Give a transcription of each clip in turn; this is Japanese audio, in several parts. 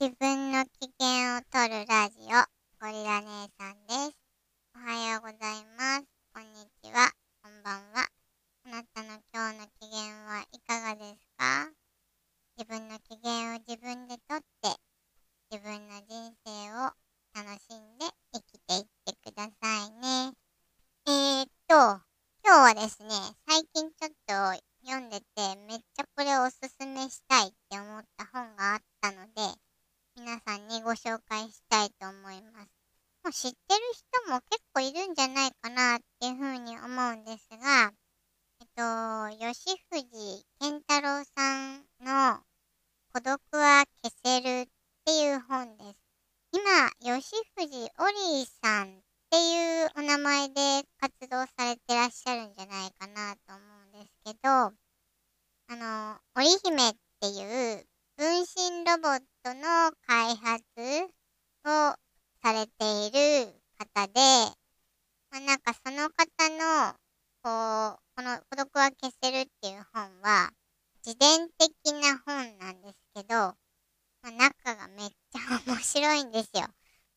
自分の機嫌を取るラジオ、ゴリラ姉さんです。おはようございます。こんにちは。こんばんは。あなたの今日の機嫌はいかがですか？自分の機嫌を自分でとって、自分の人生を楽しんで生きていってくださいね。えー、っと、今日はですね、最近ちょっと読んでてめっちゃこれをおすすめしたいって思った本があっ、ご紹介したいと思います。もう知ってる人も結構いるんじゃないかなっていうふうに思うんですが、えっと、吉藤健太郎さんの孤独は消せるっていう本です。今、吉藤オリーさんっていうお名前で活動されてらっしゃるんじゃないかなと思うんですけど、あの、織姫っていう分身ロボットの開発をされている方で、まあ、なんかその方の、こう、この孤独は消せるっていう本は、自伝的な本なんですけど、まあ、中がめっちゃ面白いんですよ。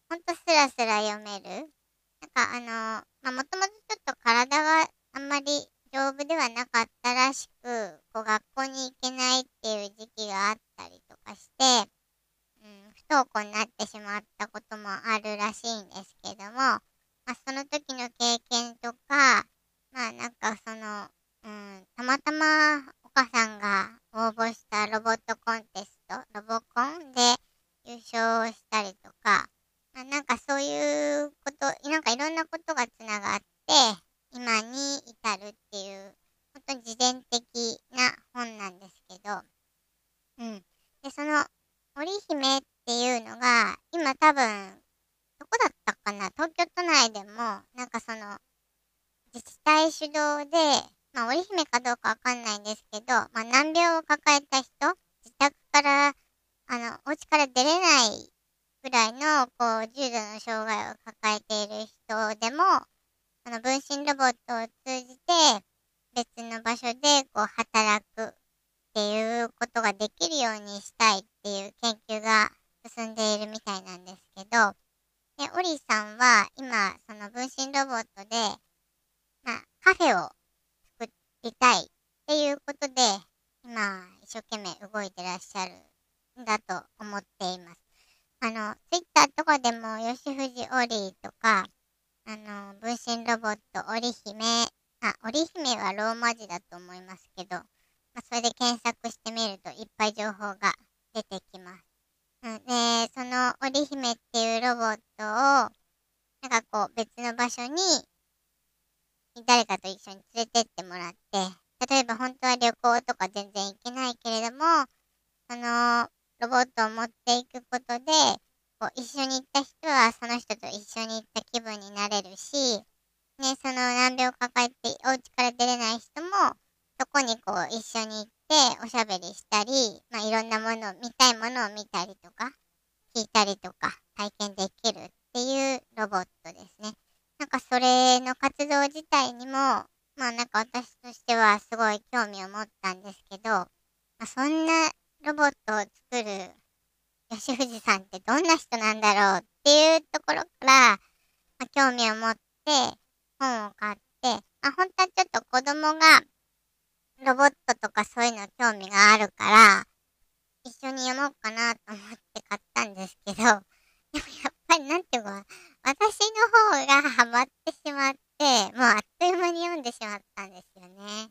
ほんとスラスラ読める。なんかあの、まあ、もともとちょっと体があんまり丈夫ではなかったらしく、こう学校に行けないっていう時期があったりとかして、登校になってしまったこともあるらしいんですけども、まあ、その時の経験とか、まあなんかその、うん、たまたまお母さんが応募したロボットコンテスト、ロボコンで優勝したりとか、まあ、なんかそういうこと、なんかいろんなことがつながって、今に至るっていう、本当に自伝的な本なんですけど、うん。で、その、織姫っていうのが、今多分、どこだったかな東京都内でも、なんかその、自治体主導で、まあ、織姫かどうかわかんないんですけど、まあ、難病を抱えた人、自宅から、あの、お家から出れないぐらいの、こう、重度の障害を抱えている人でも、あの、分身ロボットを通じて、別の場所で、こう、働くっていうことができるようにしたいっていう研究が進んでいるみたいなんですけど、で、オリさんは今、その分身ロボットで、まあ、カフェを作りたいっていうことで、今、一生懸命動いてらっしゃるんだと思っています。あの、ツイッターとかでも、吉藤オリとか、あの、分身ロボット、織姫、あ、織姫はローマ字だと思いますけど、まあ、それで検索してみるといっぱい情報が出てきます。うん、で、その織姫っていうロボットを、なんかこう別の場所に誰かと一緒に連れてってもらって、例えば本当は旅行とか全然行けないけれども、そのロボットを持っていくことで、こう一緒に行った人はその人と一緒に行った気分になれるし、ね、その難病抱えてお家から出れない人も、そこにこう一緒に行っておしゃべりしたり、まあいろんなもの、見たいものを見たりとか、聞いたりとか体験できるっていうロボットですね。なんかそれの活動自体にも、まあなんか私としてはすごい興味を持ったんですけど、まあ、そんなロボットを作る吉藤さんってどんな人なんだろうっていうところから、まあ、興味を持って本を買って、まあ、本当はちょっと子供がロボットとかそういうの興味があるから、一緒に読もうかなと思って買ったんですけど、でもやっぱりなんていうか、私の方がハマってしまって、もうあっという間に読んでしまったんですよね。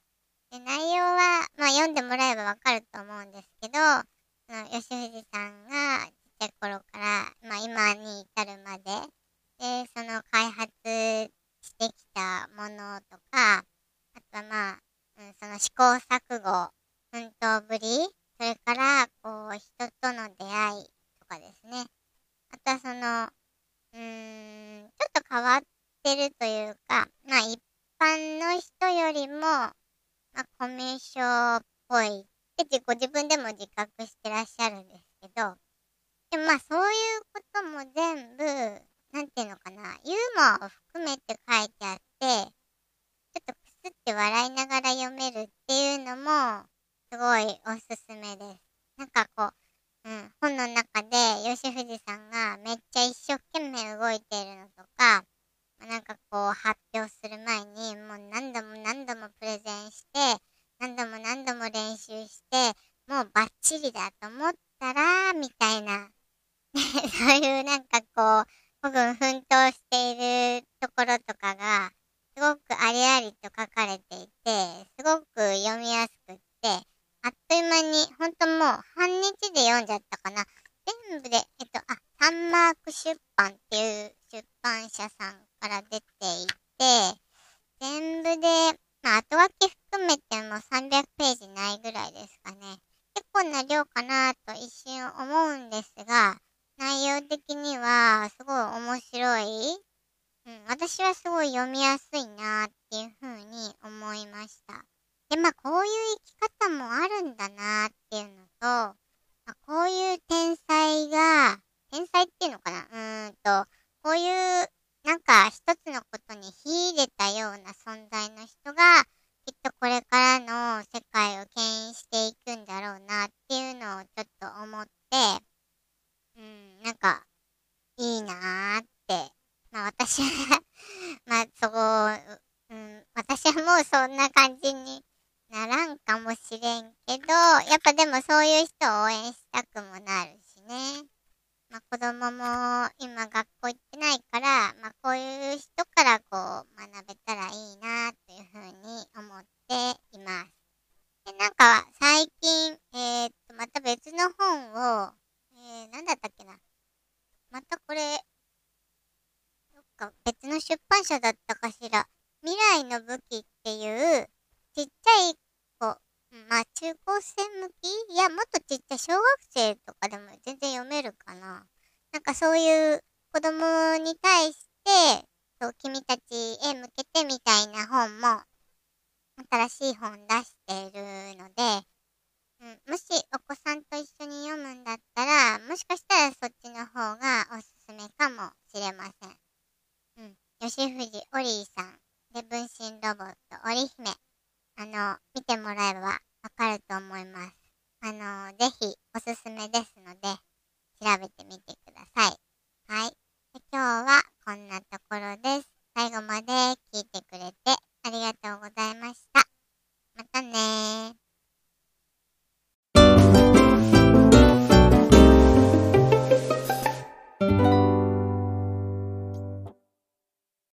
で内容は、まあ読んでもらえばわかると思うんですけど、その吉藤さんがちっちゃい頃から、まあ、今に至るまで、で、その開発してきたものとか、あとはまあ、うん、その試行錯誤、奮闘ぶり、それから、こう、人との出会いとかですね。あとはその、うーん、ちょっと変わってるというか、まあ一般の人よりも、まあコミュ障っぽいって自己自分でも自覚してらっしゃるんですけど、でまあそういうことも全部、なんていうのかな、ユーモアを含めて書いてあって、て笑いながら読めるっていうのも、すごいおすすめです。なんかこう、うん、本の中で吉藤さんがめっちゃ一生懸命動いているのとか、なんかこう発表する前にもう何度も何度もプレゼンして、何度も何度も練習して、もうバッチリだと思ったら、みたいな、ね、そういうなんかこう、古軍奮闘しているところとかが、ごくありありと書かれていて、すごく読みやすくって、あっという間に、ほんともう半日で読んじゃったかな。全部で、えっと、あ、サンマーク出版っていう出版社さんから出ていて、全部で、まあ、後分け含めても300ページないぐらいですかね。結構な量かなと一瞬思うんですが、内容的にはすごい面白い。私はすごい読みやすいなっていうふうに思いました。で、まあ、こういう生き方もあるんだなっていうのと、まあ、こういう天才が、天才っていうのかな？うーんと、こういう、なんか一つのことに秀でたような存在の人が、きっとこれからの世界を牽引していくんだろうなっていうのをちょっと思って、うん、なんか、いいなーって。まあ私はまあそこ、うん、私はもうそんな感じにならんかもしれんけど、やっぱでもそういう人を応援したくもなるしね。まあ子供も今学校行ってないから、まあこういう人からこう学べたらいいなというふうに思っています。で、なんか最近、えー、っと、また別の本を、えー、なんだったっけな。またこれ、どっか別の出版社だったかしら。未来の武器っていうちっちゃい子、まあ中高生向きいや、もっとちっちゃい小学生とかでも全然読めるかな。なんかそういう子供に対して、そう君たちへ向けてみたいな本も、新しい本出してるので、うん、もしお子さんと一緒に読むんだったら、もしかしたらそっちの方がおすすめかもしれません。吉藤オリーさん、で、分身ロボット、織姫。あの、見てもらえばわかると思います。あの、ぜひおすすめですので、調べてみてください。はい。で今日はこんなところです。最後まで聞いてくれてありがとうございました。またね